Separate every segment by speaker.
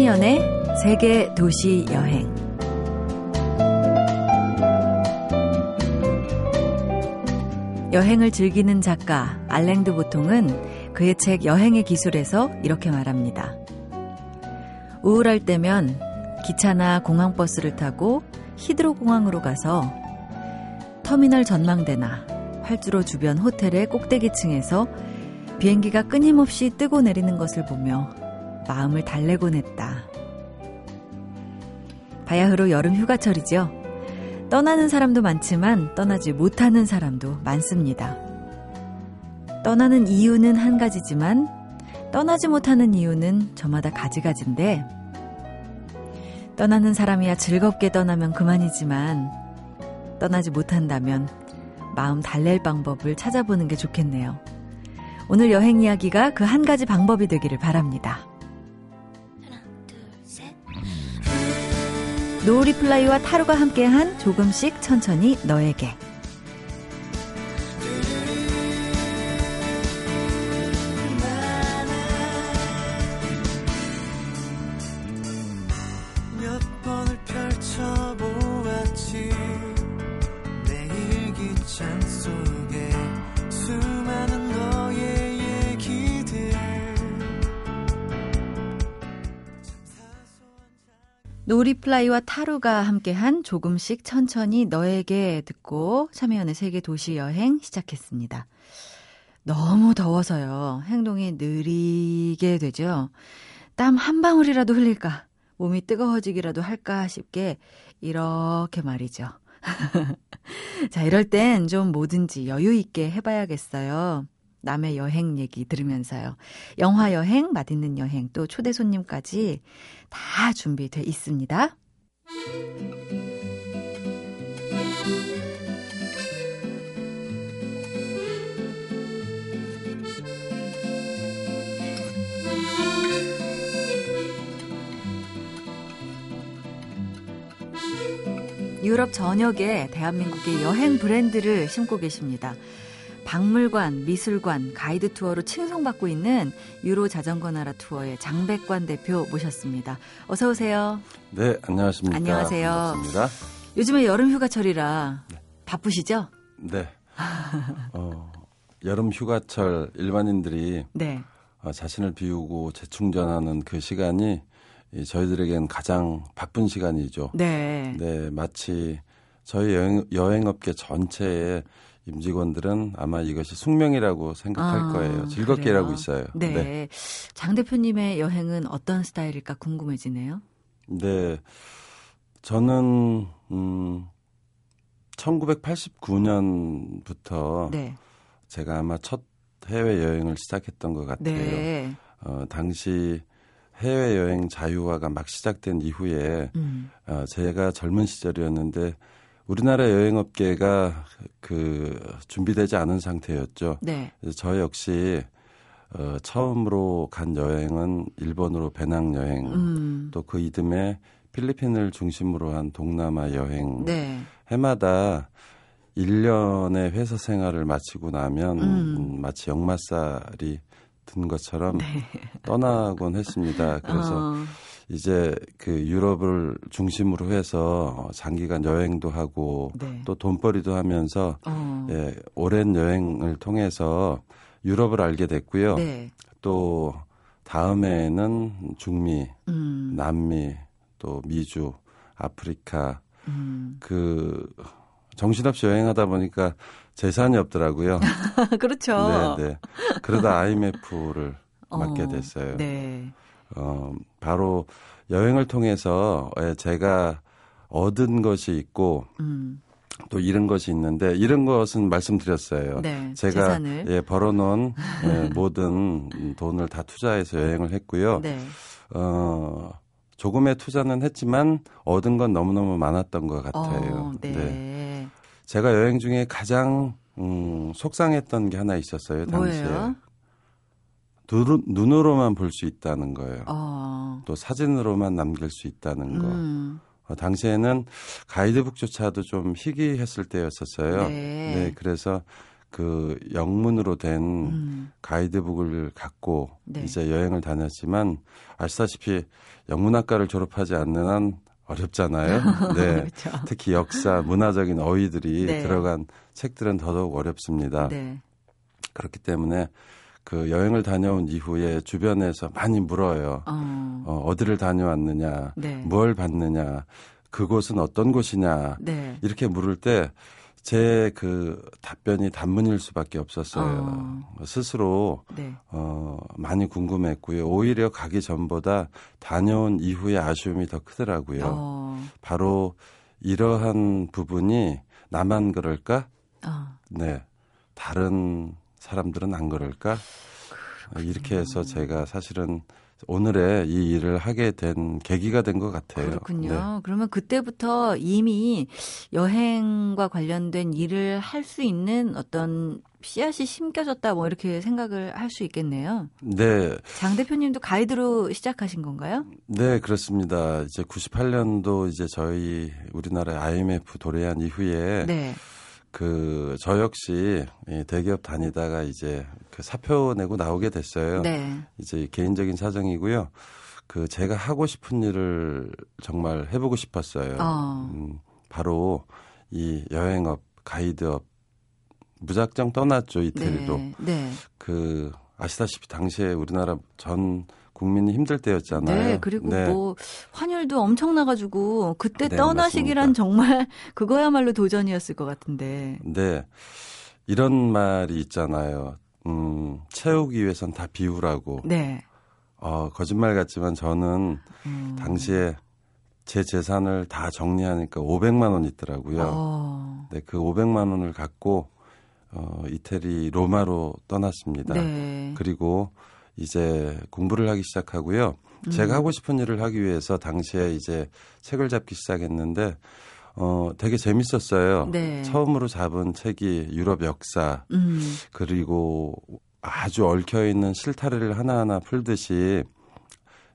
Speaker 1: 차미연의 세계 도시 여행. 여행을 즐기는 작가 알랭드 보통은 그의 책 여행의 기술에서 이렇게 말합니다. 우울할 때면 기차나 공항버스를 타고 히드로 공항으로 가서 터미널 전망대나 활주로 주변 호텔의 꼭대기층에서 비행기가 끊임없이 뜨고 내리는 것을 보며 마음을 달래곤 했다. 바야흐로 여름 휴가철이죠. 떠나는 사람도 많지만 떠나지 못하는 사람도 많습니다. 떠나는 이유는 한 가지지만 떠나지 못하는 이유는 저마다 가지가지인데 떠나는 사람이야 즐겁게 떠나면 그만이지만 떠나지 못한다면 마음 달랠 방법을 찾아보는 게 좋겠네요. 오늘 여행 이야기가 그 한 가지 방법이 되기를 바랍니다. 노우리플라이와 타로가 함께한 조금씩 천천히 너에게 노리플라이와 타루가 함께한 조금씩 천천히 너에게 듣고 참여연의 세계 도시 여행 시작했습니다. 너무 더워서요. 행동이 느리게 되죠. 땀 한 방울이라도 흘릴까, 몸이 뜨거워지기라도 할까 싶게 이렇게 말이죠. 자, 이럴 땐 좀 뭐든지 여유 있게 해봐야겠어요. 남의 여행 얘기 들으면서요. 영화 여행, 맛있는 여행, 또 초대 손님까지 다 준비돼 있습니다. 유럽 전역에 대한민국의 여행 브랜드를 심고 계십니다. 박물관, 미술관, 가이드 투어로 칭송받고 있는 유로 자전거 나라 투어의 장백관 대표 모셨습니다. 어서 오세요.
Speaker 2: 네, 안녕하십니까.
Speaker 1: 안녕하세요.
Speaker 2: 반갑습니다.
Speaker 1: 요즘에 여름 휴가철이라 네. 바쁘시죠?
Speaker 2: 네. 어, 여름 휴가철 일반인들이
Speaker 1: 네.
Speaker 2: 어, 자신을 비우고 재충전하는 그 시간이 이 저희들에겐 가장 바쁜 시간이죠.
Speaker 1: 네.
Speaker 2: 네, 마치 저희 여행, 여행업계 전체에 임직원들은 아마 이것이 숙명이라고 생각할 아, 거예요. 즐겁게 그래요? 일하고 있어요.
Speaker 1: 네. 네. 장 대표님의 여행은 어떤 스타일일까 궁금해지네요.
Speaker 2: 네. 저는 음 1989년부터 네. 제가 아마 첫 해외 여행을 시작했던 것 같아요. 네. 어, 당시 해외 여행 자유화가 막 시작된 이후에 음. 어, 제가 젊은 시절이었는데 우리나라 여행업계가 그 준비되지 않은 상태였죠.
Speaker 1: 네.
Speaker 2: 저 역시 어, 처음으로 간 여행은 일본으로 배낭 여행, 음. 또그 이듬해 필리핀을 중심으로 한 동남아 여행.
Speaker 1: 네.
Speaker 2: 해마다 1년의 회사 생활을 마치고 나면 음. 음 마치 역마살이 든 것처럼 네. 떠나곤 했습니다. 그래서 어. 이제 그 유럽을 중심으로 해서 장기간 여행도 하고 네. 또 돈벌이도 하면서 어. 예, 오랜 여행을 통해서 유럽을 알게 됐고요.
Speaker 1: 네.
Speaker 2: 또 다음에는 중미, 음. 남미, 또 미주, 아프리카 음. 그 정신없이 여행하다 보니까 재산이 없더라고요.
Speaker 1: 그렇죠.
Speaker 2: 네, 네. 그러다 IMF를 어, 맡게 됐어요.
Speaker 1: 네.
Speaker 2: 어, 바로 여행을 통해서 예, 제가 얻은 것이 있고 음. 또 잃은 것이 있는데 잃은 것은 말씀드렸어요.
Speaker 1: 네,
Speaker 2: 제가
Speaker 1: 재산을.
Speaker 2: 예, 벌어놓은 예, 모든 돈을 다 투자해서 여행을 했고요.
Speaker 1: 네.
Speaker 2: 어, 조금의 투자는 했지만 얻은 건 너무너무 많았던 것 같아요.
Speaker 1: 어, 네. 네.
Speaker 2: 제가 여행 중에 가장 음, 속상했던 게 하나 있었어요. 당시에.
Speaker 1: 뭐예요?
Speaker 2: 눈, 으로만 볼 수 있다는 거예요.
Speaker 1: 어.
Speaker 2: 또 사진으로만 남길 수 있다는 거.
Speaker 1: 음.
Speaker 2: 어, 당시에는 가이드북조차도 좀 희귀했을 때였었어요.
Speaker 1: 네.
Speaker 2: 네, 그래서 그 영문으로 된 음. 가이드북을 갖고 네. 이제 여행을 다녔지만 아시다시피 영문학과를 졸업하지 않는 한 어렵잖아요. 네. 그렇죠. 특히 역사, 문화적인 어휘들이 네. 들어간 책들은 더더욱 어렵습니다. 네. 그렇기 때문에 그 여행을 다녀온 이후에 주변에서 많이 물어요. 어. 어 어디를 다녀왔느냐, 네. 뭘 봤느냐, 그곳은 어떤 곳이냐, 네. 이렇게 물을 때 제 그 답변이 단문일 수밖에 없었어요. 어. 스스로 네. 어 많이 궁금했고요. 오히려 가기 전보다 다녀온 이후의 아쉬움이 더 크더라고요. 어. 바로 이러한 부분이 나만 그럴까? 어. 네. 다른 사람들은 안 그럴까? 그렇군요. 이렇게 해서 제가 사실은 오늘의 이 일을 하게 된 계기가 된 것 같아요.
Speaker 1: 그렇군요. 네. 그러면 그때부터 이미 여행과 관련된 일을 할 수 있는 어떤 씨앗이 심겨졌다 뭐 이렇게 생각을 할 수 있겠네요.
Speaker 2: 네.
Speaker 1: 장 대표님도 가이드로 시작하신 건가요?
Speaker 2: 네, 그렇습니다. 이제 98년도 이제 저희 우리나라 IMF 도래한 이후에 네. 그 저 역시 대기업 다니다가 이제 그 사표 내고 나오게 됐어요. 네. 이제 개인적인 사정이고요. 그 제가 하고 싶은 일을 정말 해보고 싶었어요. 어. 음, 바로 이 여행업, 가이드업 무작정 떠났죠 이태리로. 네. 네. 그 아시다시피 당시에 우리나라 전 국민이 힘들 때였잖아요.
Speaker 1: 네, 그리고 네. 뭐 환율도 엄청 나가지고 그때 네, 떠나시기란 맞습니다. 정말 그거야말로 도전이었을 것 같은데.
Speaker 2: 네, 이런 말이 있잖아요. 음, 채우기 위해선 다 비우라고. 네. 어, 거짓말 같지만 저는 음. 당시에 제 재산을 다 정리하니까 500만 원 있더라고요. 어. 네, 그 500만 원을 갖고 어, 이태리 로마로 떠났습니다. 네. 그리고 이제 공부를 하기 시작하고요. 음. 제가 하고 싶은 일을 하기 위해서 당시에 이제 책을 잡기 시작했는데 어 되게 재밌었어요. 네. 처음으로 잡은 책이 유럽 역사 음. 그리고 아주 얽혀 있는 실타래를 하나하나 풀듯이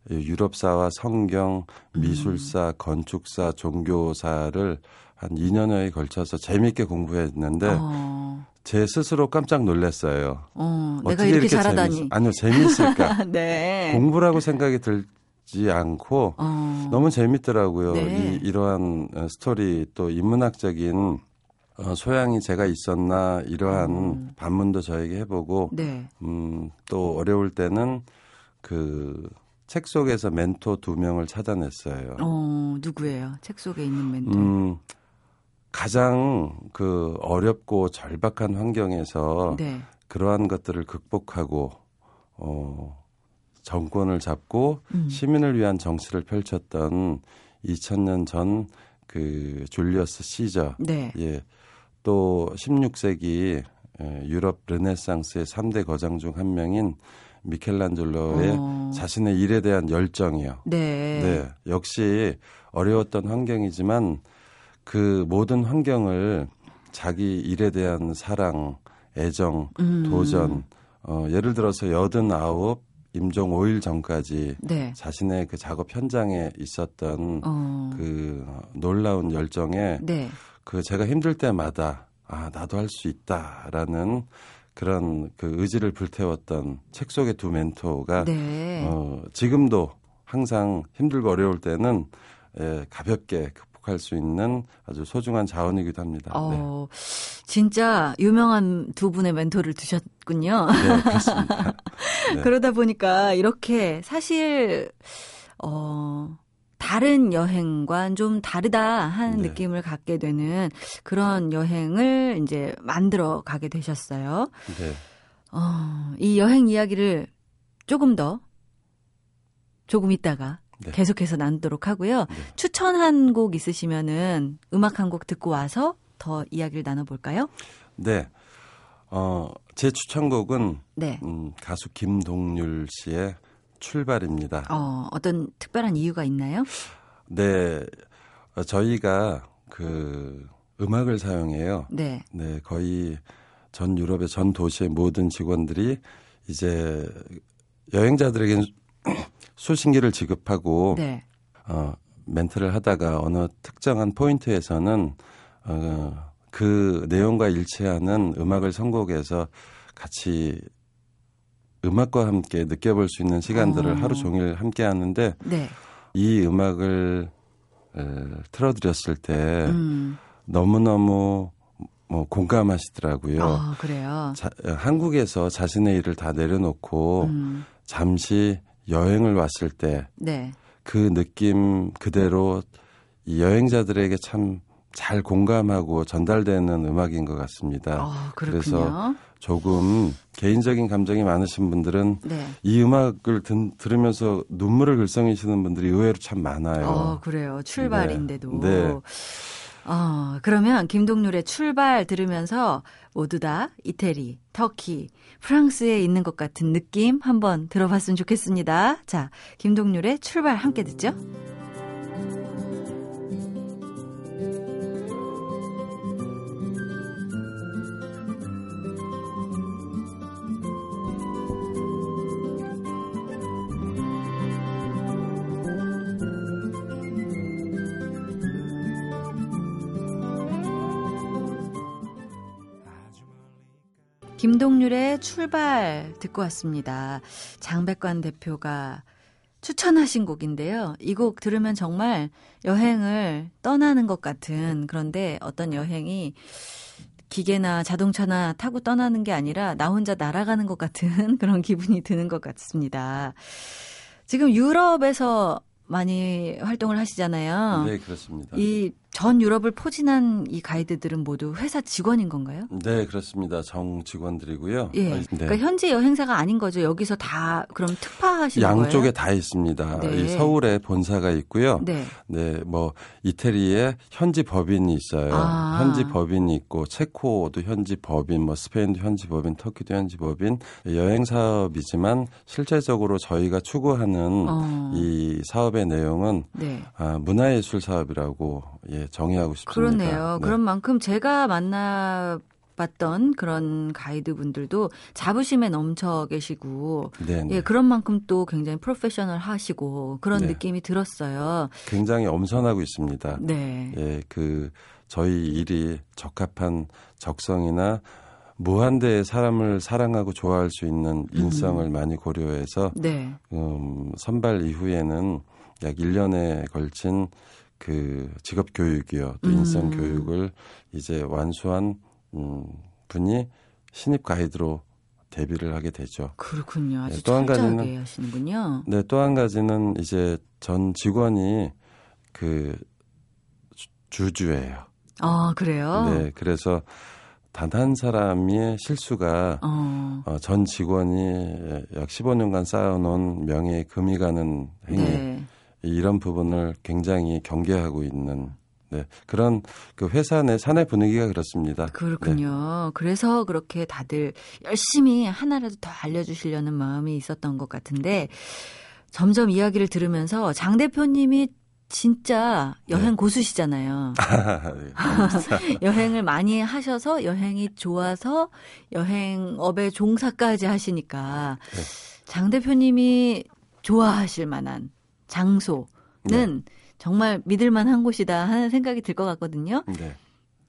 Speaker 2: 유럽사와 성경, 음. 미술사, 음. 건축사, 종교사를 한 2년여에 걸쳐서 재미있게 공부했는데 어. 제 스스로 깜짝 놀랐어요.
Speaker 1: 어, 내가 이렇게, 이렇게 잘하다니. 재밌...
Speaker 2: 아니요, 재밌을까? 네. 공부라고 생각이 들지 않고 어. 너무 재밌더라고요. 네. 이, 이러한 어, 스토리 또 인문학적인 어, 소양이 제가 있었나 이러한 음. 반문도 저에게 해보고 네. 음, 또 어려울 때는 그 책 속에서 멘토 두 명을 찾아냈어요.
Speaker 1: 어, 누구예요? 책 속에 있는 멘토. 음,
Speaker 2: 가장 그 어렵고 절박한 환경에서 네. 그러한 것들을 극복하고 어 정권을 잡고 음. 시민을 위한 정치를 펼쳤던 2000년 전 그 줄리어스 시저 네. 예. 또 16세기 유럽 르네상스의 3대 거장 중 한 명인 미켈란젤로의 어. 자신의 일에 대한 열정이요. 네. 네. 역시 어려웠던 환경이지만 그 모든 환경을 자기 일에 대한 사랑, 애정, 음. 도전, 어, 예를 들어서 여든 아홉 임종 5일 전까지 네. 자신의 그 작업 현장에 있었던 어. 그 놀라운 열정에 네. 그 제가 힘들 때마다 아 나도 할 수 있다라는 그런 그 의지를 불태웠던 책 속의 두 멘토가 네. 어, 지금도 항상 힘들고 어려울 때는 예, 가볍게 극복할 수 있는 아주 소중한 자원이기도 합니다. 어,
Speaker 1: 네. 진짜 유명한 두 분의 멘토를 두셨군요.
Speaker 2: 네, 그렇습니다.
Speaker 1: 네. 그러다 보니까 이렇게 사실 어 다른 여행과 좀 다르다 하는 네. 느낌을 갖게 되는 그런 여행을 이제 만들어 가게 되셨어요. 네. 어, 이 여행 이야기를 조금 더 조금 있다가 네. 계속해서 나누도록 하고요. 네. 추천한 곡 있으시면은 음악 한 곡 듣고 와서 더 이야기를 나눠볼까요?
Speaker 2: 네. 어, 제 추천곡은 네. 음, 가수 김동률 씨의 출발입니다.
Speaker 1: 어, 어떤 특별한 이유가 있나요?
Speaker 2: 네. 어, 저희가 그 음악을 사용해요. 네. 네, 거의 전 유럽의 전 도시의 모든 직원들이 이제 여행자들에게는 수신기를 지급하고 네. 어, 멘트를 하다가 어느 특정한 포인트에서는 어, 그 내용과 일치하는 음악을 선곡해서 같이 음악과 함께 느껴볼 수 있는 시간들을 어. 하루 종일 함께 하는데 네. 이 음악을 에, 틀어드렸을 때 음. 너무너무 뭐 공감하시더라고요.
Speaker 1: 아, 그래요?
Speaker 2: 자, 한국에서 자신의 일을 다 내려놓고 음. 잠시 여행을 왔을 때 네. 그 느낌 그대로 이 여행자들에게 참 잘 공감하고 전달되는 음악인 것 같습니다.
Speaker 1: 아,
Speaker 2: 그래서 조금 개인적인 감정이 많으신 분들은 네. 이 음악을 든, 들으면서 눈물을 글썽이시는 분들이 의외로 참 많아요.
Speaker 1: 어, 그래요. 출발인데도. 네. 네. 어, 그러면 김동률의 출발 들으면서 모두 다 이태리, 터키, 프랑스에 있는 것 같은 느낌 한번 들어봤으면 좋겠습니다. 자, 김동률의 출발 함께 듣죠. 김동률의 출발 듣고 왔습니다. 장백관 대표가 추천하신 곡인데요. 이 곡 들으면 정말 여행을 떠나는 것 같은 그런데 어떤 여행이 기계나 자동차나 타고 떠나는 게 아니라 나 혼자 날아가는 것 같은 그런 기분이 드는 것 같습니다. 지금 유럽에서 많이 활동을 하시잖아요.
Speaker 2: 네, 그렇습니다.
Speaker 1: 이 전 유럽을 포진한 이 가이드들은 모두 회사 직원인 건가요?
Speaker 2: 네, 그렇습니다. 정 직원들이고요.
Speaker 1: 예. 네. 그러니까 현지 여행사가 아닌 거죠. 여기서 다 그럼 특파하시는
Speaker 2: 거예요? 양쪽에 다 있습니다. 네. 서울에 본사가 있고요. 네. 네, 뭐 이태리에 현지 법인이 있어요. 아. 현지 법인이 있고 체코도 현지 법인, 뭐 스페인도 현지 법인, 터키도 현지 법인. 여행 사업이지만 실제적으로 저희가 추구하는 어. 이 사업의 내용은 네. 아, 문화예술 사업이라고 예, 정의하고 싶습니다.
Speaker 1: 그렇네요. 네. 그런 만큼 제가 만나 봤던 그런 가이드 분들도 자부심에 넘쳐 계시고 네네. 네. 예 그런 만큼 또 굉장히 프로페셔널 하시고 그런 네. 느낌이 들었어요.
Speaker 2: 굉장히 엄선하고 있습니다. 네. 예, 그 저희 일이 적합한 적성이나 무한대의 사람을 사랑하고 좋아할 수 있는 인성을 음. 많이 고려해서 네. 음, 선발 이후에는 약 1년에 걸친 그 직업 교육이요, 또 인성 음. 교육을 이제 완수한 음, 분이 신입 가이드로 데뷔를 하게 되죠.
Speaker 1: 그렇군요. 아주 네, 또한 가지는 하시는군요.
Speaker 2: 네, 또 한 가지는 이제 전 직원이 그 주주예요.
Speaker 1: 아, 그래요?
Speaker 2: 네, 그래서 단 한 사람의 실수가 어. 어, 전 직원이 약 15년간 쌓아놓은 명예에 금이 가는 행위. 네. 이런 부분을 굉장히 경계하고 있는 네, 그런 그 회사 내 사내 분위기가 그렇습니다.
Speaker 1: 그렇군요. 네. 그래서 그렇게 다들 열심히 하나라도 더 알려주시려는 마음이 있었던 것 같은데 점점 이야기를 들으면서 장 대표님이 진짜 여행 네. 고수시잖아요. 네, 여행을 많이 하셔서 여행이 좋아서 여행업의 종사까지 하시니까 네. 장 대표님이 좋아하실 만한 장소는 네. 정말 믿을만한 곳이다 하는 생각이 들 것 같거든요. 네.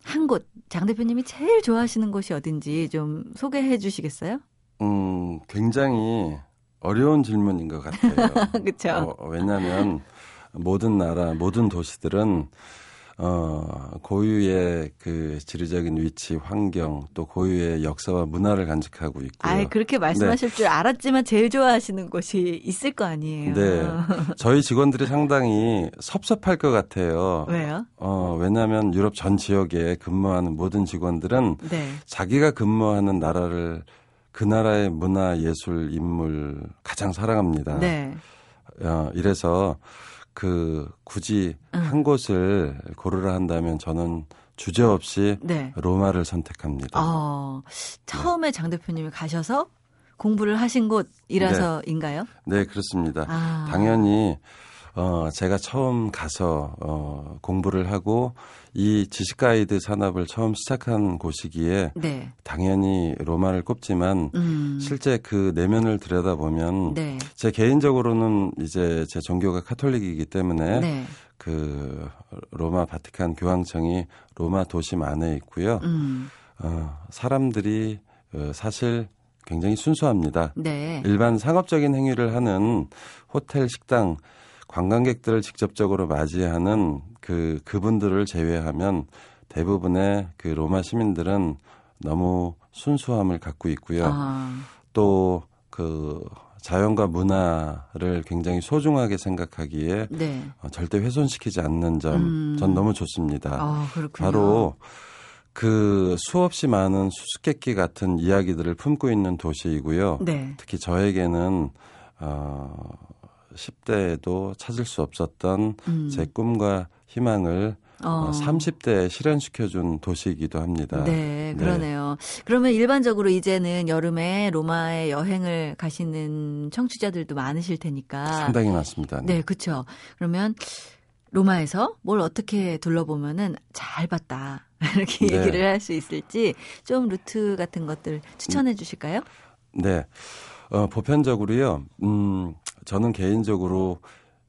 Speaker 1: 한 곳, 장 대표님이 제일 좋아하시는 곳이 어딘지 좀 소개해 주시겠어요?
Speaker 2: 음, 굉장히 어려운 질문인 것 같아요.
Speaker 1: 그렇죠.
Speaker 2: 어, 왜냐하면 모든 나라, 모든 도시들은 어, 고유의 그 지리적인 위치, 환경, 또 고유의 역사와 문화를 간직하고 있고요.
Speaker 1: 아, 그렇게 말씀하실 네. 줄 알았지만 제일 좋아하시는 곳이 있을 거 아니에요.
Speaker 2: 네. 저희 직원들이 상당히 섭섭할 것 같아요.
Speaker 1: 왜요?
Speaker 2: 어, 왜냐하면 유럽 전 지역에 근무하는 모든 직원들은 네. 자기가 근무하는 나라를 그 나라의 문화, 예술, 인물 가장 사랑합니다. 네. 어, 이래서 그 굳이 응. 한 곳을 고르라 한다면 저는 주저없이 네. 로마를 선택합니다.
Speaker 1: 어, 처음에 네. 장 대표님이 가셔서 공부를 하신 곳이라서인가요?
Speaker 2: 네, 네 그렇습니다. 아. 당연히 어, 제가 처음 가서 어, 공부를 하고 이 지식 가이드 산업을 처음 시작한 곳이기에 네. 당연히 로마를 꼽지만 음. 실제 그 내면을 들여다보면 네. 제 개인적으로는 이제 제 종교가 카톨릭이기 때문에 네. 그 로마 바티칸 교황청이 로마 도심 안에 있고요. 음. 어, 사람들이 어, 사실 굉장히 순수합니다. 네. 일반 상업적인 행위를 하는 호텔, 식당, 관광객들을 직접적으로 맞이하는 그 그분들을 제외하면 대부분의 그 로마 시민들은 너무 순수함을 갖고 있고요. 아. 또그 자연과 문화를 굉장히 소중하게 생각하기에 네. 어, 절대 훼손시키지 않는 점, 음. 전 너무 좋습니다. 아, 바로 그 수없이 많은 수수께끼 같은 이야기들을 품고 있는 도시이고요. 네. 특히 저에게는 어 10대에도 찾을 수 없었던 음. 제 꿈과 희망을 어. 30대에 실현시켜준 도시이기도 합니다.
Speaker 1: 네, 그러네요. 네. 그러면 일반적으로 이제는 여름에 로마에 여행을 가시는 청취자들도 많으실 테니까.
Speaker 2: 상당히 많습니다.
Speaker 1: 네, 네 그렇죠. 그러면 로마에서 뭘 어떻게 둘러보면은 잘 봤다. 이렇게 네. 얘기를 할 수 있을지 좀 루트 같은 것들 추천해 주실까요?
Speaker 2: 네. 어, 보편적으로요. 음, 저는 개인적으로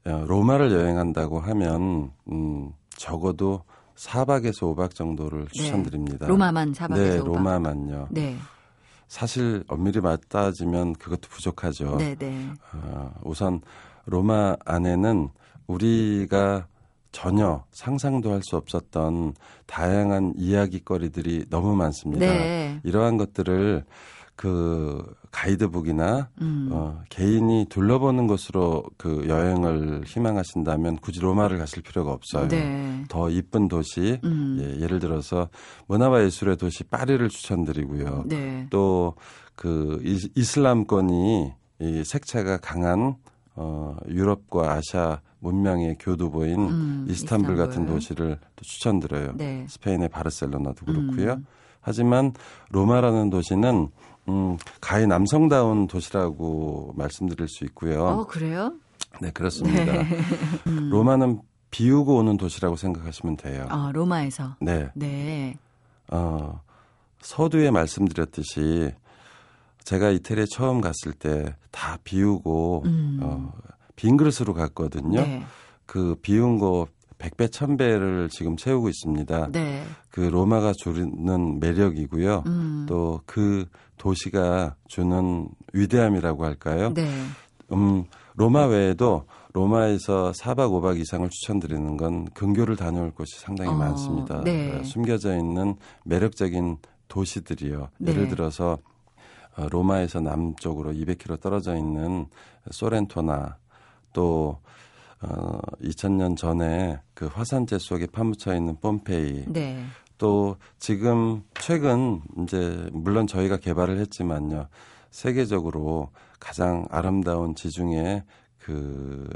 Speaker 2: 어, 로마를 여행한다고 하면 음, 적어도 4박에서 5박 정도를 네. 추천드립니다.
Speaker 1: 로마만 4박에서
Speaker 2: 네, 5박. 로마만요. 네. 사실 엄밀히 맞따지면 그것도 부족하죠. 네, 네. 어, 우선 로마 안에는 우리가 전혀 상상도 할 수 없었던 다양한 이야기거리들이 너무 많습니다. 네. 이러한 것들을 그 가이드북이나 음. 어, 개인이 둘러보는 곳으로 그 여행을 희망하신다면 굳이 로마를 가실 필요가 없어요. 네. 더 이쁜 도시, 음. 예, 예를 들어서 문화와 예술의 도시 파리를 추천드리고요. 네. 또그 이슬람권이 이 색채가 강한 어, 유럽과 아시아 문명의 교두보인 음, 이스탄불, 이스탄불, 같은 도시를 또 추천드려요. 네. 스페인의 바르셀로나도 그렇고요. 음. 하지만 로마라는 도시는 음, 가히 남성다운 도시라고 말씀드릴 수 있고요.
Speaker 1: 어, 그래요?
Speaker 2: 네, 그렇습니다. 네. 음. 로마는 비우고 오는 도시라고 생각하시면 돼요.
Speaker 1: 아, 로마에서?
Speaker 2: 네. 네. 어, 서두에 말씀드렸듯이 제가 이태리에 처음 갔을 때 다 비우고 음. 어, 빈 그릇으로 갔거든요. 네. 그 비운 거 100배, 1000배를 지금 채우고 있습니다. 네. 그 로마가 주는 매력이고요. 음. 또그 도시가 주는 위대함이라고 할까요? 네. 음, 로마 외에도 로마에서 4박 5박 이상을 추천드리는 건 근교를 다녀올 곳이 상당히 어, 많습니다. 네. 어, 숨겨져 있는 매력적인 도시들이요. 네. 예를 들어서 어, 로마에서 남쪽으로 200km 떨어져 있는 소렌토나 또 어, 2000년 전에 그 화산재 속에 파묻혀 있는 폼페이. 네. 또 지금 최근 이제 물론 저희가 개발을 했지만요. 세계적으로 가장 아름다운 지중해 그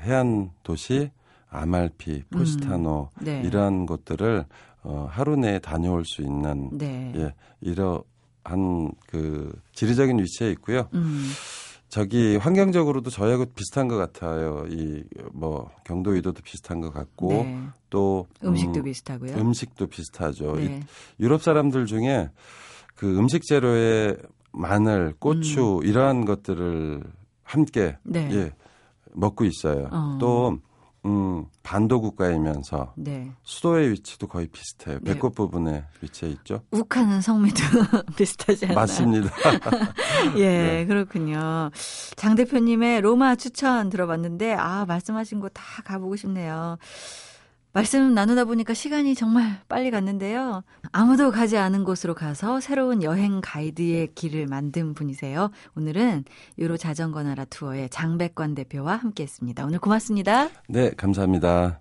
Speaker 2: 해안 도시 아말피, 포시타노 음, 네. 이러한 곳들을 어 하루 내에 다녀올 수 있는 네. 예, 이러한 그 지리적인 위치에 있고요. 음. 저기 환경적으로도 저희하고 비슷한 것 같아요. 이 뭐 경도 위도도 비슷한 것 같고 네. 또
Speaker 1: 음식도 음, 비슷하고요.
Speaker 2: 음식도 비슷하죠. 네. 유럽 사람들 중에 그 음식 재료에 마늘, 고추 음. 이러한 것들을 함께 네. 예, 먹고 있어요. 어. 또 음, 반도 국가이면서 네. 수도의 위치도 거의 비슷해요. 네. 배꼽 부분에 위치해 있죠.
Speaker 1: 욱하는 성미도 비슷하지 않나요?
Speaker 2: 맞습니다.
Speaker 1: 예, 네. 그렇군요. 장 대표님의 로마 추천 들어봤는데 아 말씀하신 곳다 가보고 싶네요. 말씀 나누다 보니까 시간이 정말 빨리 갔는데요. 아무도 가지 않은 곳으로 가서 새로운 여행 가이드의 길을 만든 분이세요. 오늘은 유로 자전거 나라 투어의 장백관 대표와 함께 했습니다. 오늘 고맙습니다.
Speaker 2: 네, 감사합니다.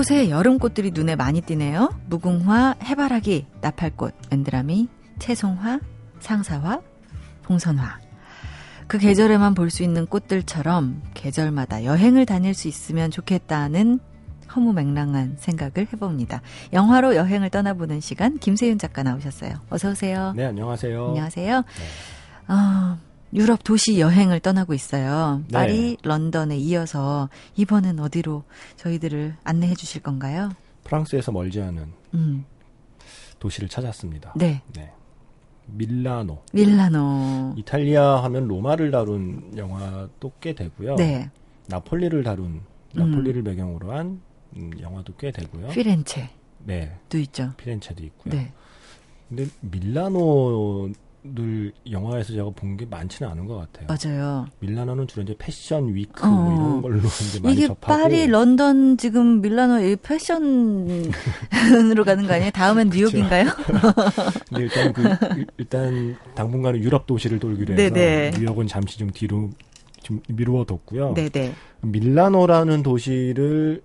Speaker 1: 곳곳에 여름꽃들이 눈에 많이 띄네요. 무궁화, 해바라기, 나팔꽃, 은드라미, 채송화, 상사화, 봉선화. 그 계절에만 볼 수 있는 꽃들처럼 계절마다 여행을 다닐 수 있으면 좋겠다는 허무맹랑한 생각을 해봅니다. 영화로 여행을 떠나보는 시간 김세윤 작가 나오셨어요. 어서 오세요.
Speaker 3: 네, 안녕하세요.
Speaker 1: 안녕하세요. 네. 어, 유럽 도시 여행을 떠나고 있어요. 네. 파리, 런던에 이어서 이번엔 어디로 저희들을 안내해 주실 건가요?
Speaker 3: 프랑스에서 멀지 않은 음. 도시를 찾았습니다.
Speaker 1: 네. 네.
Speaker 3: 밀라노.
Speaker 1: 밀라노.
Speaker 3: 이탈리아 하면 로마를 다룬 영화도 꽤 되고요. 네. 나폴리를 다룬 나폴리를 음. 배경으로 한 음, 영화도 꽤 되고요.
Speaker 1: 피렌체.
Speaker 3: 네.
Speaker 1: 도 있죠.
Speaker 3: 피렌체도 있고요. 네. 근데 밀라노 늘 영화에서 제가 본 게 많지는 않은 것 같아요.
Speaker 1: 맞아요.
Speaker 3: 밀라노는 주로 이제 패션 위크 뭐 어. 뭐 이런 걸로 이제 많이
Speaker 1: 이게
Speaker 3: 접하고
Speaker 1: 파리, 런던 지금 밀라노 이 패션으로 가는 거 아니에요? 다음엔 뉴욕인가요?
Speaker 3: 근데 일단 그 일단 당분간은 유럽 도시를 돌기로 해서 네네. 뉴욕은 잠시 좀 뒤로 좀 미루어뒀고요.
Speaker 1: 네네.
Speaker 3: 밀라노라는 도시를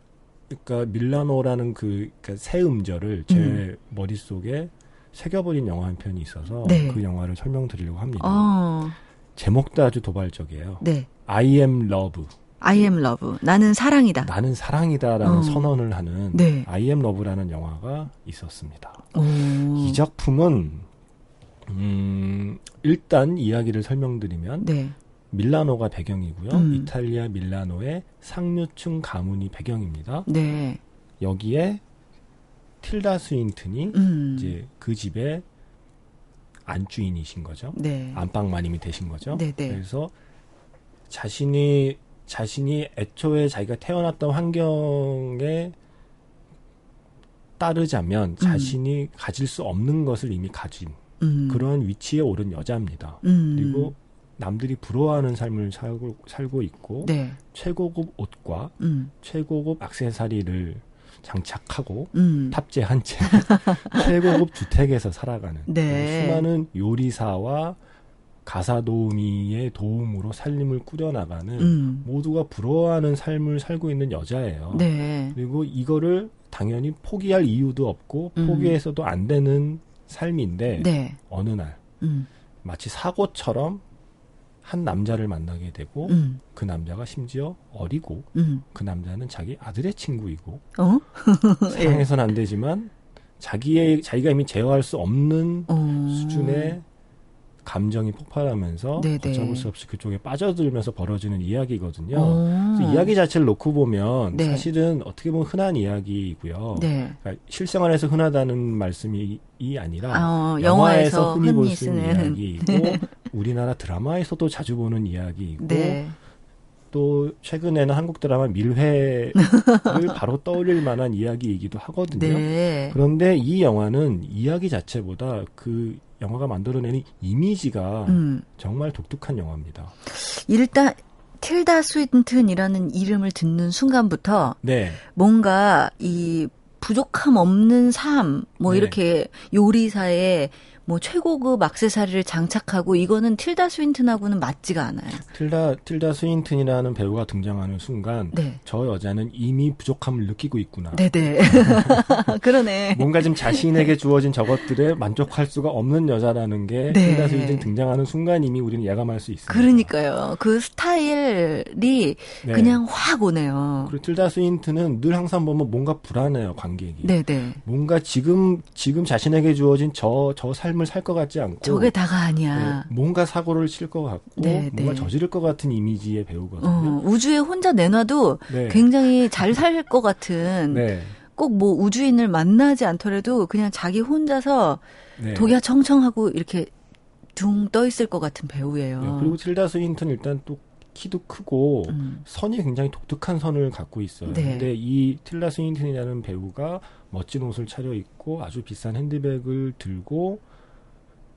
Speaker 3: 그러니까 밀라노라는 그 그러니까 새 음절을 제 음. 머릿속에 새겨버린 영화 한 편이 있어서 네. 그 영화를 설명드리려고 합니다. 어. 제목도 아주 도발적이에요.
Speaker 1: 네.
Speaker 3: I am love.
Speaker 1: I am love. 나는 사랑이다.
Speaker 3: 나는 사랑이다라는 어. 선언을 하는 네. I am love라는 영화가 있었습니다. 오. 이 작품은 음, 일단 이야기를 설명드리면 네. 밀라노가 배경이고요. 음. 이탈리아 밀라노의 상류층 가문이 배경입니다.
Speaker 1: 네.
Speaker 3: 여기에 틸다 스윈튼이 음. 이제 그 집의 안주인이신 거죠.
Speaker 1: 네.
Speaker 3: 안방 마님이 되신 거죠.
Speaker 1: 네네. 네.
Speaker 3: 그래서 자신이 자신이 애초에 자기가 태어났던 환경에 따르자면 음. 자신이 가질 수 없는 것을 이미 가진 음. 그런 위치에 오른 여자입니다.
Speaker 1: 음.
Speaker 3: 그리고 남들이 부러워하는 삶을 살고, 살고 있고
Speaker 1: 네.
Speaker 3: 최고급 옷과
Speaker 1: 음.
Speaker 3: 최고급 악세사리를 장착하고
Speaker 1: 음.
Speaker 3: 탑재한 채 최고급 주택에서 살아가는
Speaker 1: 네.
Speaker 3: 수많은 요리사와 가사 도우미의 도움으로 살림을 꾸려나가는
Speaker 1: 음.
Speaker 3: 모두가 부러워하는 삶을 살고 있는 여자예요.
Speaker 1: 네.
Speaker 3: 그리고 이거를 당연히 포기할 이유도 없고 음. 포기해서도 안 되는 삶인데
Speaker 1: 네.
Speaker 3: 어느 날
Speaker 1: 음.
Speaker 3: 마치 사고처럼 한 남자를 만나게 되고
Speaker 1: 음.
Speaker 3: 그 남자가 심지어 어리고
Speaker 1: 음.
Speaker 3: 그 남자는 자기 아들의 친구이고
Speaker 1: 어?
Speaker 3: 사랑해서는 안 되지만 자기의 자기가 이미 제어할 수 없는
Speaker 1: 어.
Speaker 3: 수준의 감정이 폭발하면서 네네. 걷잡을 수 없이 그쪽에 빠져들면서 벌어지는 이야기거든요.
Speaker 1: 어.
Speaker 3: 이야기 자체를 놓고 보면
Speaker 1: 네.
Speaker 3: 사실은 어떻게 보면 흔한 이야기이고요.
Speaker 1: 네.
Speaker 3: 그러니까 실생활에서 흔하다는 말씀이 이 아니라
Speaker 1: 어,
Speaker 3: 영화에서, 영화에서 흔히 볼 수 있는 이야기이고 우리나라 드라마에서도 자주 보는 이야기이고
Speaker 1: 네.
Speaker 3: 또 최근에는 한국 드라마 밀회를 바로 떠올릴 만한 이야기이기도 하거든요.
Speaker 1: 네.
Speaker 3: 그런데 이 영화는 이야기 자체보다 그 영화가 만들어내는 이미지가
Speaker 1: 음.
Speaker 3: 정말 독특한 영화입니다.
Speaker 1: 일단 틸다 스윈튼이라는 이름을 듣는 순간부터
Speaker 3: 네.
Speaker 1: 뭔가 이 부족함 없는 삶, 뭐 네. 이렇게 요리사의 뭐 최고급 악세사리를 장착하고 이거는 틸다 스윈튼하고는 맞지가 않아요.
Speaker 3: 틸다 틸다 스윈튼이라는 배우가 등장하는 순간
Speaker 1: 네.
Speaker 3: 저 여자는 이미 부족함을 느끼고 있구나.
Speaker 1: 네네. 그러네.
Speaker 3: 뭔가 좀 자신에게 주어진 저것들에 만족할 수가 없는 여자라는 게 네. 틸다 스윈튼 등장하는 순간 이미 우리는 예감할 수 있습니다.
Speaker 1: 그러니까요. 그 스타일이 네. 그냥 확 오네요.
Speaker 3: 그리고 틸다 스윈튼은 늘 항상 보면 뭔가 불안해요 관객이.
Speaker 1: 네네.
Speaker 3: 뭔가 지금 지금 자신에게 주어진 저저 삶. 삶을 살 것 같지 않고
Speaker 1: 저게 다가 아니야.
Speaker 3: 네, 뭔가 사고를 칠 것 같고 네, 뭔가 네. 저지를 것 같은 이미지의 배우거든요.
Speaker 1: 어, 우주에 혼자 내놔도 네. 굉장히 잘 살 것 같은
Speaker 3: 네.
Speaker 1: 꼭뭐 우주인을 만나지 않더라도 그냥 자기 혼자서
Speaker 3: 네.
Speaker 1: 독야 청청하고 이렇게 둥 떠 있을 것 같은 배우예요.
Speaker 3: 그리고 틸다 스윈턴 일단 또 키도 크고
Speaker 1: 음.
Speaker 3: 선이 굉장히 독특한 선을 갖고 있어요.
Speaker 1: 네.
Speaker 3: 근데 이 틸다 스윈턴이라는 배우가 멋진 옷을 차려 입고 아주 비싼 핸드백을 들고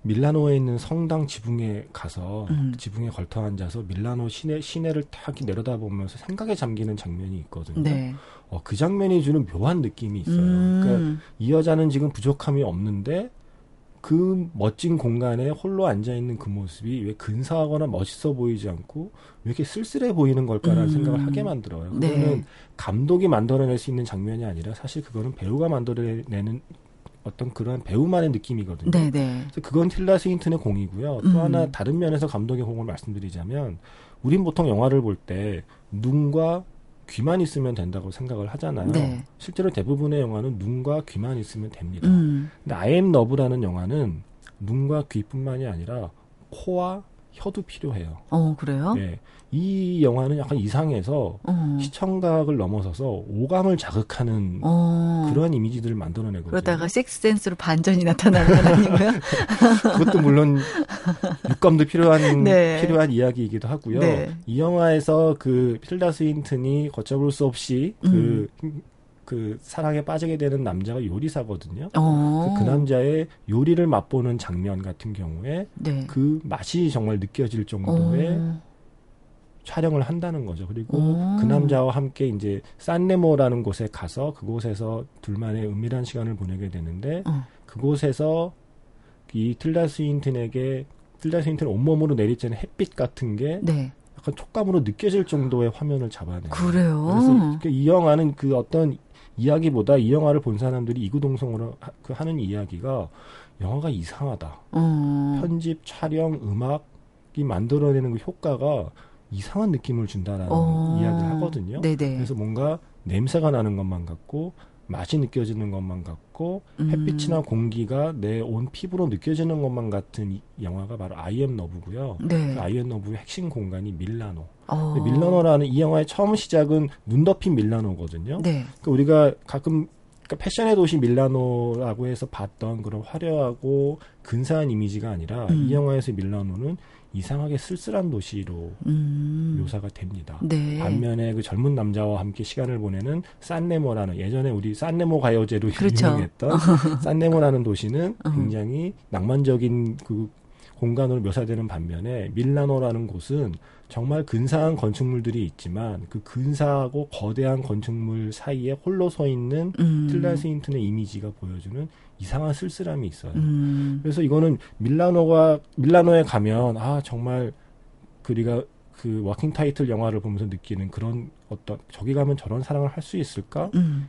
Speaker 3: 밀라노에 있는 성당 지붕에 가서
Speaker 1: 음.
Speaker 3: 지붕에 걸터 앉아서 밀라노 시내 시내를 탁 내려다보면서 생각에 잠기는 장면이 있거든요.
Speaker 1: 네.
Speaker 3: 어, 그 장면이 주는 묘한 느낌이 있어요.
Speaker 1: 음.
Speaker 3: 그러니까 이 여자는 지금 부족함이 없는데 그 멋진 공간에 홀로 앉아 있는 그 모습이 왜 근사하거나 멋있어 보이지 않고 왜 이렇게 쓸쓸해 보이는 걸까라는 음. 생각을 하게 만들어요. 그거는
Speaker 1: 네.
Speaker 3: 감독이 만들어낼 수 있는 장면이 아니라 사실 그거는 배우가 만들어내는 어떤 그런 배우만의 느낌이거든요.
Speaker 1: 네네.
Speaker 3: 그래서 그건 틸라 스윈튼의 공이고요. 또 음. 하나 다른 면에서 감독의 공을 말씀드리자면 우린 보통 영화를 볼 때 눈과 귀만 있으면 된다고 생각을 하잖아요.
Speaker 1: 네.
Speaker 3: 실제로 대부분의 영화는 눈과 귀만 있으면 됩니다.
Speaker 1: 음.
Speaker 3: 근데 I am Love라는 영화는 눈과 귀뿐만이 아니라 코와 혀도 필요해요.
Speaker 1: 어, 그래요?
Speaker 3: 네. 이 영화는 약간 이상해서 어. 시청각을 넘어서서 오감을 자극하는 어. 그러한 이미지들을 만들어내거든요.
Speaker 1: 그러다가 식스센스로 반전이 나타나는 건 아니고요?
Speaker 3: 그것도 물론 육감도 필요한 네. 필요한 이야기이기도 하고요. 네. 이 영화에서 그 필다 스윈튼이 걷잡을 수 없이 그 음. 그 사랑에 빠지게 되는 남자가 요리사거든요. 어. 그, 그, 남자의 요리를 맛보는 장면 같은 경우에 네. 그 맛이 정말 느껴질 정도의 어. 촬영을 한다는 거죠. 그리고 오. 그 남자와 함께 이제 산네모라는 곳에 가서 그곳에서 둘만의 은밀한 시간을 보내게 되는데 어. 그곳에서 이 틀다 스윈튼에게 틀다 스윈튼 온몸으로 내리쬐는 햇빛 같은 게 네. 약간 촉감으로 느껴질 정도의 화면을 잡아내요.
Speaker 1: 그래요.
Speaker 3: 그래서 이 영화는 그 어떤 이야기보다 이 영화를 본 사람들이 이구동성으로 하, 그 하는 이야기가 영화가 이상하다. 음. 편집, 촬영, 음악이 만들어내는 그 효과가 이상한 느낌을 준다라는 어. 이야기를 하거든요. 네네. 그래서 뭔가 냄새가 나는 것만 같고 맛이 느껴지는 것만 같고 음. 햇빛이나 공기가 내 온 피부로 느껴지는 것만 같은 영화가 바로 아이엠 러브고요. 네. 그 아이엠 러브의 핵심 공간이 밀라노. 어. 밀라노라는 이 영화의 처음 시작은 눈 덮인 밀라노거든요. 네. 그러니까 우리가 가끔 그러니까 패션의 도시 밀라노라고 해서 봤던 그런 화려하고 근사한 이미지가 아니라 음. 이 영화에서 밀라노는 이상하게 쓸쓸한 도시로 음. 묘사가 됩니다. 네. 반면에 그 젊은 남자와 함께 시간을 보내는 산네모라는 예전에 우리 산네모 가요제로 그렇죠. 유명했던 산네모라는 도시는 어. 굉장히 낭만적인 그 공간으로 묘사되는 반면에 밀라노라는 곳은 정말 근사한 건축물들이 있지만 그 근사하고 거대한 건축물 사이에 홀로 서 있는 음. 틀라 스윈튼의 이미지가 보여주는 이상한 쓸쓸함이 있어요. 음. 그래서 이거는 밀라노가 밀라노에 가면 아 정말 우리가 그 Working Title 영화를 보면서 느끼는 그런 어떤 저기 가면 저런 사랑을 할 수 있을까? 음.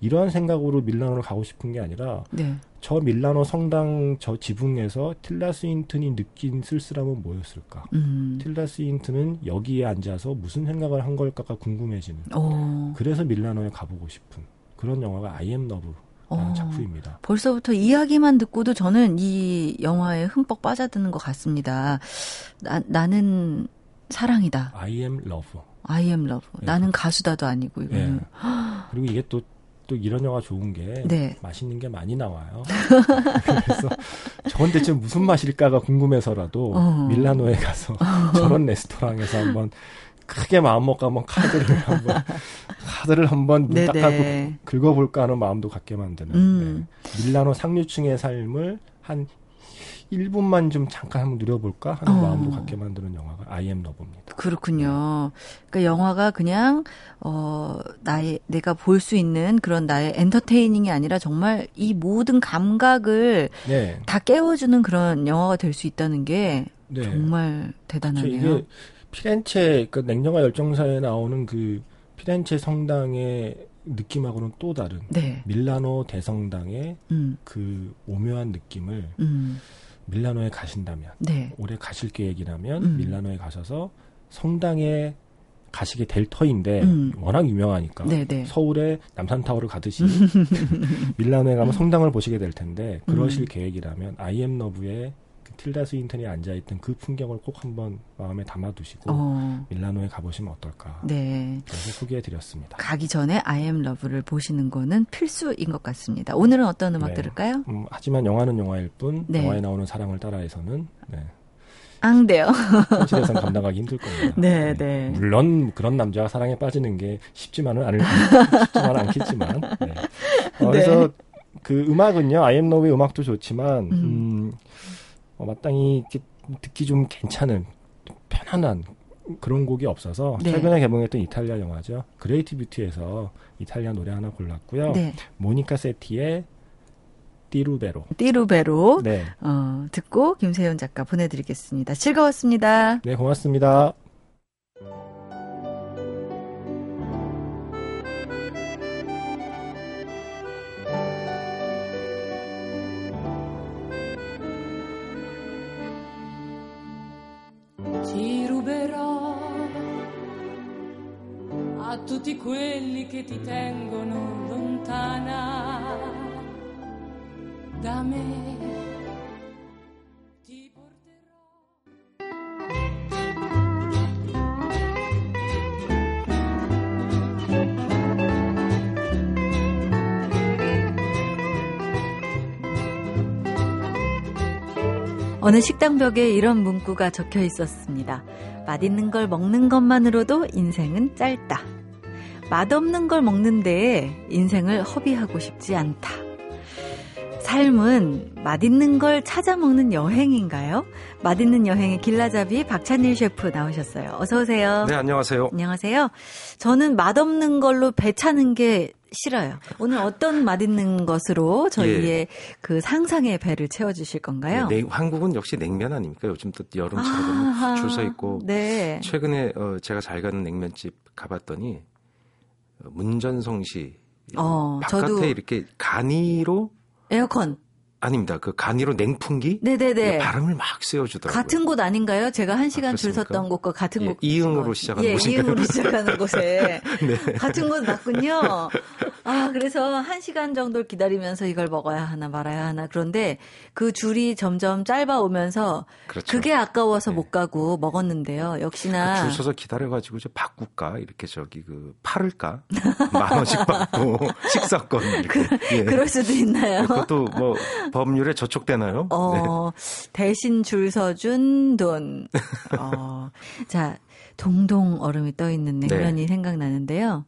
Speaker 3: 이러한 생각으로 밀라노를 가고 싶은 게 아니라 네. 저 밀라노 성당 저 지붕에서 틸다 스윈튼이 느낀 쓸쓸함은 뭐였을까? 음. 틸다 스윈튼은 여기에 앉아서 무슨 생각을 한 걸까가 궁금해지는. 오. 어. 그래서 밀라노에 가보고 싶은 그런 영화가 I Am Love. 어, 작품입니다.
Speaker 1: 벌써부터 이야기만 듣고도 저는 이 영화에 흠뻑 빠져드는 것 같습니다. 나, 나는 사랑이다.
Speaker 3: I am love.
Speaker 1: I am love. 네. 나는 가수다도 아니고 이거는. 네.
Speaker 3: 그리고 이게 또또 이런 영화 좋은 게 네. 맛있는 게 많이 나와요. 그래서 저건 대체 무슨 맛일까가 궁금해서라도 어. 밀라노에 가서 어. 저런 레스토랑에서 한번 크게 마음 먹고 한번 카드를 한번 카드를 한번 눈딱 하고 긁어볼까 하는 마음도 갖게 만드는 음. 네. 밀라노 상류층의 삶을 한 1분만 좀 잠깐 한번 누려볼까 하는 어. 마음도 갖게 만드는 영화가 아이엠 러브입니다.
Speaker 1: 그렇군요. 그러니까 영화가 그냥 어 나의 내가 볼 수 있는 그런 나의 엔터테이닝이 아니라 정말 이 모든 감각을 네. 다 깨워주는 그런 영화가 될 수 있다는 게 네. 정말 대단하네요. 이게
Speaker 3: 피렌체 그 냉정한 열정사에 나오는 그 피렌체 성당의 느낌하고는 또 다른 네. 밀라노 대성당의 음. 그 오묘한 느낌을 음. 밀라노에 가신다면 네. 올해 가실 계획이라면 음. 밀라노에 가셔서 성당에 가시게 될 터인데 음. 워낙 유명하니까 네네. 네. 서울에 남산타워를 가듯이 밀라노에 가면 성당을 보시게 될 텐데 그러실 음. 계획이라면 아이엠 러브의 틸다 스윈턴이 앉아있던 그 풍경을 꼭 한번 마음에 담아두시고 어. 밀라노에 가보시면 어떨까. 네. 그래서 소개해드렸습니다.
Speaker 1: 가기 전에 I am love를 보시는 거는 필수인 것 같습니다. 오늘은 어떤 음악 네. 들을까요?
Speaker 3: 음, 하지만 영화는 영화일 뿐 네. 영화에 나오는 사랑을 따라해서는 네.
Speaker 1: 앙대요.
Speaker 3: 현실에선 감당하기 힘들 겁니다. 네, 네, 네. 물론 그런 남자가 사랑에 빠지는 게 쉽지만은 않을 쉽지만은 않겠지만. 네. 어, 그래서 네. 그 음악은요, I Am Love의 음악도 좋지만 음, 음 어, 마땅히 듣기 좀 괜찮은 편안한 그런 곡이 없어서 네. 최근에 개봉했던 이탈리아 영화죠. Great Beauty에서 이탈리아 노래 하나 골랐고요. 네. 모니카 체티의
Speaker 1: Ti ruberò. Ti ruberò. 네. 어, 듣고 김세현 작가 보내드리겠습니다. 즐거웠습니다.
Speaker 3: 네, 고맙습니다.
Speaker 4: Tutti quelli che ti tengono lontana da me.
Speaker 1: 어느 식당 벽에 이런 문구가 적혀 있었습니다. 맛있는 걸 먹는 것만으로도 인생은 짧다. 맛없는 걸 먹는데 인생을 허비하고 싶지 않다. 삶은 맛있는 걸 찾아 먹는 여행인가요? 맛있는 여행의 길라잡이 박찬일 셰프 나오셨어요. 어서 오세요.
Speaker 5: 네, 안녕하세요.
Speaker 1: 안녕하세요. 저는 맛없는 걸로 배 차는 게 싫어요. 오늘 어떤 맛있는 것으로 저희의 예. 그 상상의 배를 채워주실 건가요?
Speaker 5: 네, 한국은 역시 냉면 아닙니까? 요즘 또 여름처럼 줄서 있고. 네. 최근에 어, 제가 잘 가는 냉면집 가봤더니 어, 문전성시 어, 바깥에 저도... 이렇게 간이로
Speaker 1: 에어컨
Speaker 5: 아닙니다. 그 간이로 냉풍기? 네네네. 바람을 막 쐬어주더라고요.
Speaker 1: 같은 곳 아닌가요? 제가 한 시간 아, 줄 섰던 곳과 같은
Speaker 5: 예,
Speaker 1: 곳.
Speaker 5: 이응으로 시작하는
Speaker 1: 예,
Speaker 5: 곳인가요?
Speaker 1: 이응으로 시작하는 곳에. 네. 같은 곳 맞군요. 아, 그래서 한 시간 정도 기다리면서 이걸 먹어야 하나 말아야 하나. 그런데 그 줄이 점점 짧아 오면서 그렇죠. 그게 아까워서 네. 못 가고 먹었는데요. 역시나.
Speaker 5: 그 줄 서서 기다려가지고 저 바꿀까? 이렇게 저기 그 팔을까? 만 원씩 받고 식사권. 이렇게. 그,
Speaker 1: 예. 그럴 수도 있나요?
Speaker 5: 그것도 뭐 법률에 저촉되나요?
Speaker 1: 어, 네. 대신 줄 서준 돈. 어, 자, 동동 얼음이 떠 있는 냉면이 네. 생각나는데요.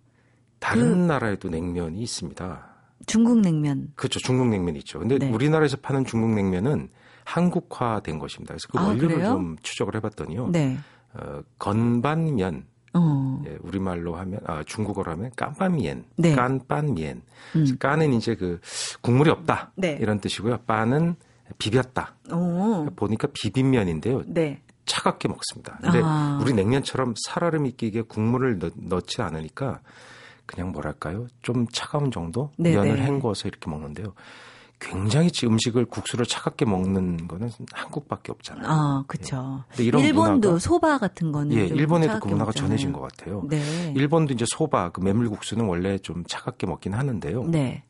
Speaker 5: 다른 그, 나라에도 냉면이 있습니다.
Speaker 1: 중국 냉면.
Speaker 5: 그렇죠. 중국 냉면이 있죠. 근데 네. 우리나라에서 파는 중국 냉면은 한국화된 것입니다. 그래서 그 아, 원료를 그래요? 좀 추적을 해봤더니요. 네. 어, 건반면, 어. 예, 우리말로 하면 아 중국어로 하면 깐빤미엔, 네. 깐빤미엔. 음. 깐은 이제 그 국물이 없다 네. 이런 뜻이고요. 빤은 비볐다. 오. 보니까 비빔면인데요. 네. 차갑게 먹습니다. 근데 아. 우리 냉면처럼 살얼음이 끼게 국물을 넣, 넣지 않으니까 그냥 뭐랄까요? 좀 차가운 정도 네네. 면을 헹궈서 이렇게 먹는데요. 굉장히 음식을 국수를 차갑게 먹는 거는 한국밖에 없잖아요.
Speaker 1: 아, 그렇죠. 예. 일본도 문화가, 소바 같은 거는
Speaker 5: 예, 일본에도 그 문화가 먹잖아요. 전해진 것 같아요. 네. 일본도 이제 소바 그 메밀국수는 원래 좀 차갑게 먹긴 하는데요. 네.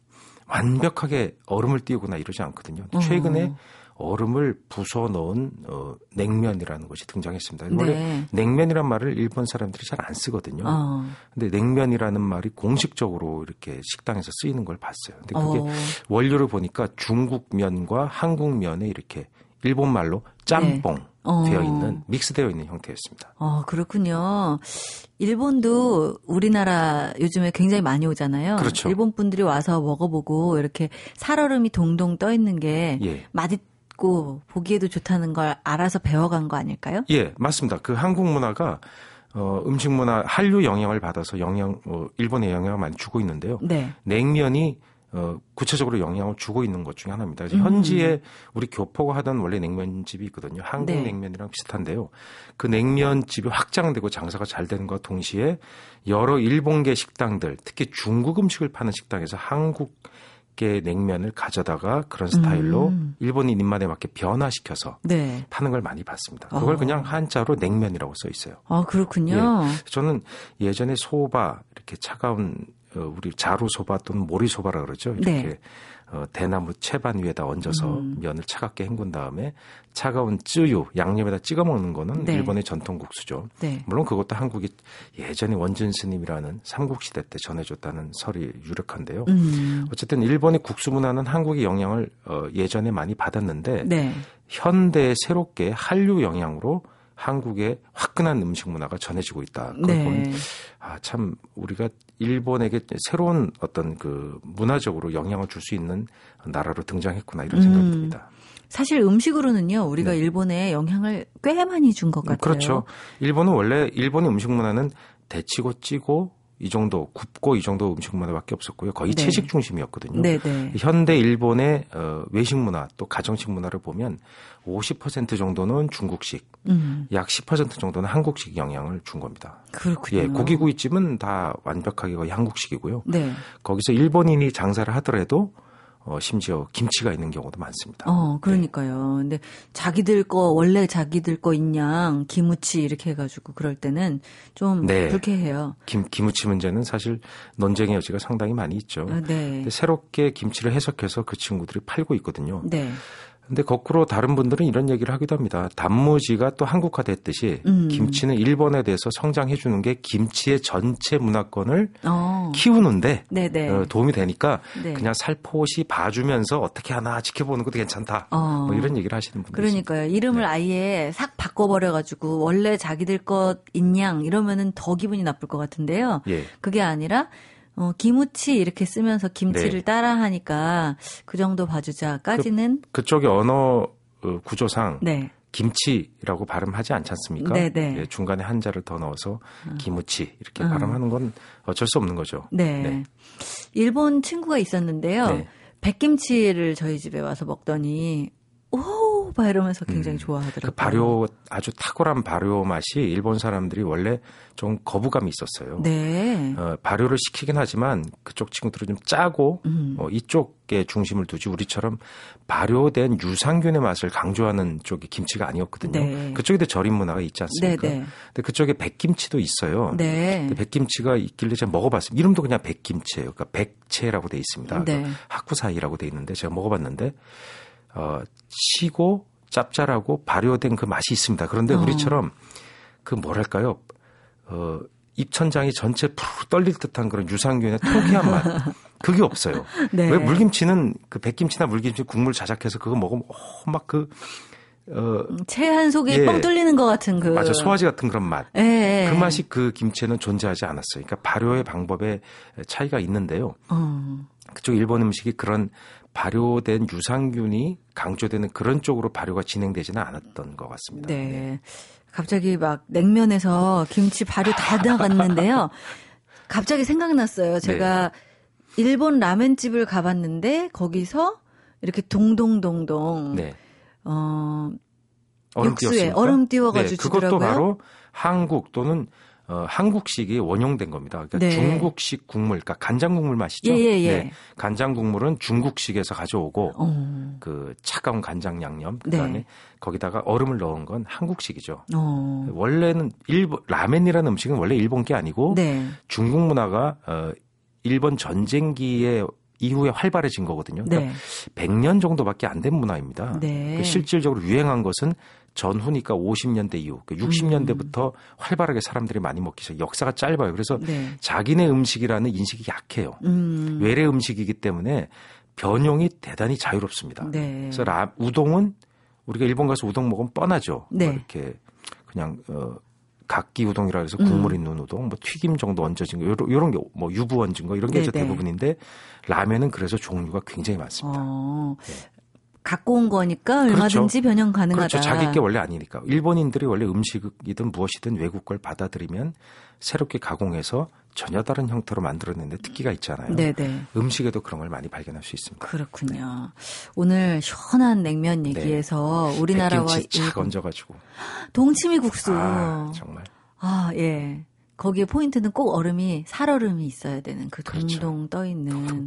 Speaker 5: 완벽하게 얼음을 띄우거나 이러지 않거든요. 최근에 어. 얼음을 부숴 넣은 어, 냉면이라는 것이 등장했습니다. 네. 원래 냉면이란 말을 일본 사람들이 잘 안 쓰거든요. 어. 근데 냉면이라는 말이 공식적으로 이렇게 식당에서 쓰이는 걸 봤어요. 근데 그게 어. 원료를 보니까 중국면과 한국면에 이렇게 일본 말로 짬뽕 네. 어. 되어 있는 믹스되어 있는 형태였습니다.
Speaker 1: 어, 그렇군요. 일본도 우리나라 요즘에 굉장히 많이 오잖아요. 그렇죠. 일본 분들이 와서 먹어보고 이렇게 살얼음이 동동 떠 있는 게 예. 맛있 맛있고 보기에도 좋다는 걸 알아서 배워간 거 아닐까요?
Speaker 5: 예, 맞습니다. 그 한국 문화가 어, 음식 문화 한류 영향을 받아서 영향 어, 일본의 영향을 많이 주고 있는데요. 네. 냉면이 어, 구체적으로 영향을 주고 있는 것 중에 하나입니다. 음. 현지에 우리 교포가 하던 원래 냉면집이 있거든요. 한국 네. 냉면이랑 비슷한데요. 그 냉면집이 확장되고 장사가 잘 되는 것과 동시에 여러 일본계 식당들, 특히 중국 음식을 파는 식당에서 한국 개 냉면을 가져다가 그런 스타일로 음. 일본인 입맛에 맞게 변화시켜서 네. 파는 걸 많이 봤습니다. 그걸 어. 그냥 한자로 냉면이라고 써 있어요.
Speaker 1: 아 그렇군요.
Speaker 5: 예. 저는 예전에 소바 이렇게 차가운 어, 우리 자루 소바 또는 모리 소바라 그러죠. 이렇게 네. 어, 대나무 채반 위에다 얹어서 음. 면을 차갑게 헹군 다음에 차가운 쯔유 양념에다 찍어 먹는 거는 네. 일본의 전통 국수죠. 네. 물론 그것도 한국이 예전에 원준 스님이라는 삼국 시대 때 전해줬다는 설이 유력한데요. 음. 어쨌든 일본의 국수 문화는 한국의 영향을 어, 예전에 많이 받았는데 네. 현대 새롭게 한류 영향으로 한국의 화끈한 음식 문화가 전해지고 있다. 그걸 네. 보면 아, 참 우리가 일본에게 새로운 어떤 그 문화적으로 영향을 줄 수 있는 나라로 등장했구나 이런 생각이 음. 듭니다.
Speaker 1: 사실 음식으로는요, 우리가 네. 일본에 영향을 꽤 많이 준 것 같아요.
Speaker 5: 그렇죠. 일본은 원래 일본의 음식 문화는 데치고 찌고 이 정도 굽고 이 정도 음식 문화밖에 없었고요. 거의 네. 채식 중심이었거든요. 네, 네. 현대 일본의 어, 외식 문화 또 가정식 문화를 보면 50% 정도는 중국식, 음. 약10% 정도는 한국식 영향을 준 겁니다.
Speaker 1: 그렇군요.
Speaker 5: 예, 고기구이집은 다 완벽하게 거의 한국식이고요. 네. 거기서 일본인이 장사를 하더라도 어, 심지어 김치가 있는 경우도 많습니다.
Speaker 1: 어, 그러니까요. 네. 근데 자기들 거, 원래 자기들 거 있냐, 김치 이렇게 해가지고 그럴 때는 좀 네. 불쾌해요.
Speaker 5: 김, 김치 문제는 사실 논쟁의 여지가 상당히 많이 있죠. 아, 네. 새롭게 김치를 해석해서 그 친구들이 팔고 있거든요. 네. 근데 거꾸로 다른 분들은 이런 얘기를 하기도 합니다. 단무지가 또 한국화됐듯이 음. 김치는 일본에 대해서 성장해 주는 게 김치의 전체 문화권을 어. 키우는데 어, 도움이 되니까 네. 그냥 살포시 봐주면서 어떻게 하나 지켜보는 것도 괜찮다. 어. 뭐 이런 얘기를 하시는 분들
Speaker 1: 그러니까요. 이름을 네. 아예 싹 바꿔버려 가지고 원래 자기들 것 인양 이러면은 더 기분이 나쁠 것 같은데요. 예. 그게 아니라 어, 기무치 이렇게 쓰면서 김치를 네. 따라 하니까 그 정도 봐주자까지는
Speaker 5: 그, 그쪽의 언어 어, 구조상 네. 김치라고 발음하지 않지 않습니까? 네네. 네. 예, 중간에 한자를 더 넣어서 어. 기무치 이렇게 어. 발음하는 건 어쩔 수 없는 거죠.
Speaker 1: 네. 네. 일본 친구가 있었는데요. 네. 백김치를 저희 집에 와서 먹더니 오, 막 이러면서 굉장히 음, 좋아하더라고요. 그
Speaker 5: 발효 아주 탁월한 발효 맛이 일본 사람들이 원래 좀 거부감이 있었어요. 네. 어, 발효를 시키긴 하지만 그쪽 친구들은 좀 짜고 음. 어, 이쪽에 중심을 두지 우리처럼 발효된 유산균의 맛을 강조하는 쪽이 김치가 아니었거든요. 네. 그쪽에도 절임 문화가 있지 않습니까? 네, 네. 근데 그쪽에 백김치도 있어요. 네. 백김치가 있길래 제가 먹어봤어요. 이름도 그냥 백김치예요. 그러니까 백채라고 돼 있습니다. 네. 학구사이라고 돼 있는데 제가 먹어봤는데 어, 시고 짭짤하고 발효된 그 맛이 있습니다. 그런데 어. 우리처럼 그 뭐랄까요? 어, 입천장이 전체 푸르 떨릴 듯한 그런 유산균의 통쾌한 맛. 그게 없어요. 네. 왜 물김치는 그 백김치나 물김치 국물 자작해서 그거 먹으면 어, 막그
Speaker 1: 어, 체한 속이 예, 뻥 뚫리는 것 같은 그
Speaker 5: 맞아 소화지 같은 그런 맛. 예, 그 맛이 그 김치에는 존재하지 않았어요. 그러니까 발효의 방법에 차이가 있는데요. 어. 그쪽 일본 음식이 그런 발효된 유산균이 강조되는 그런 쪽으로 발효가 진행되지는 않았던 것 같습니다.
Speaker 1: 네. 네. 갑자기 막 냉면에서 김치 발효 다 나갔는데요. 갑자기 생각났어요. 제가 네. 일본 라멘집을 가봤는데 거기서 이렇게 동동동동 네. 어 얼음 육수에 띄웠습니까? 얼음 띄워가지고 네,
Speaker 5: 그것도 바로 한국 또는 어, 한국식이 원용된 겁니다. 그러니까 네. 중국식 국물, 그러니까 간장 국물 맛이죠. 예, 예, 예. 네. 간장 국물은 중국식에서 가져오고 어. 그 차가운 간장 양념 그다음에 네. 거기다가 얼음을 넣은 건 한국식이죠. 어. 원래는 일본 라멘이라는 음식은 원래 일본 게 아니고 네. 중국 문화가 어, 일본 전쟁기에 이후에 활발해진 거거든요. 그러니까 네. 100년 정도밖에 안 된 문화입니다. 네. 그 실질적으로 유행한 것은 전후니까 50년대 이후, 그 60년대부터 음. 활발하게 사람들이 많이 먹기 시작. 역사가 짧아요. 그래서 네. 자기네 음식이라는 인식이 약해요. 음. 외래 음식이기 때문에 변용이 대단히 자유롭습니다. 네. 그래서 라, 우동은 우리가 일본 가서 우동 먹으면 뻔하죠. 네. 뭐 이렇게 그냥 어 각기 우동이라 해서 국물 음. 있는 우동, 뭐 튀김 정도 얹어진 거, 요런, 요런 게, 뭐 유부 얹은 거, 이런 게 이제 대부분인데, 라면은 그래서 종류가 굉장히 많습니다. 어. 네.
Speaker 1: 갖고 온 거니까 얼마든지 그렇죠. 변형 가능하다.
Speaker 5: 그렇죠. 자기 게 원래 아니니까. 일본인들이 원래 음식이든 무엇이든 외국 걸 받아들이면 새롭게 가공해서 전혀 다른 형태로 만들어내는데 특기가 있잖아요. 네네. 음식에도 그런 걸 많이 발견할 수 있습니다.
Speaker 1: 그렇군요. 네. 오늘 시원한 냉면 네. 얘기에서 네. 우리나라와
Speaker 5: 착 얹어가지고
Speaker 1: 동치미 국수.
Speaker 5: 아, 정말.
Speaker 1: 아 예. 거기에 포인트는 꼭 얼음이 살얼음이 있어야 되는 그 그렇죠. 동동 떠 있는.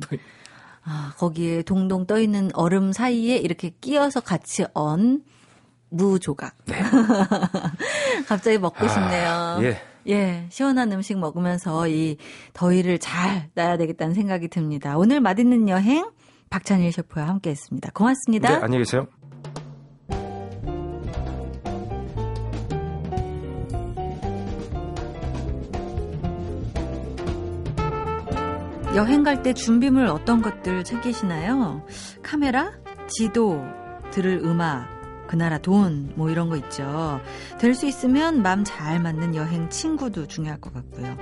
Speaker 1: 아, 거기에 동동 떠 있는 얼음 사이에 이렇게 끼어서 같이 언 무조각. 네. 갑자기 먹고 아, 싶네요. 예. 예, 시원한 음식 먹으면서 이 더위를 잘 나야 되겠다는 생각이 듭니다. 오늘 맛있는 여행 박찬일 셰프와 함께 했습니다. 고맙습니다.
Speaker 5: 네, 안녕히 계세요.
Speaker 1: 여행 갈 때 준비물 어떤 것들 챙기시나요? 카메라, 지도, 들을 음악, 그 나라 돈, 뭐 이런 거 있죠. 될 수 있으면 마음 잘 맞는 여행 친구도 중요할 것 같고요.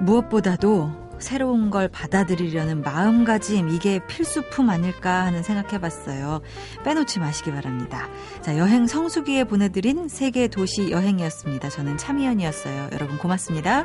Speaker 1: 무엇보다도 새로운 걸 받아들이려는 마음가짐, 이게 필수품 아닐까 하는 생각해 봤어요. 빼놓지 마시기 바랍니다. 자, 여행 성수기에 보내드린 세계 도시 여행이었습니다. 저는 참이연이었어요. 여러분 고맙습니다.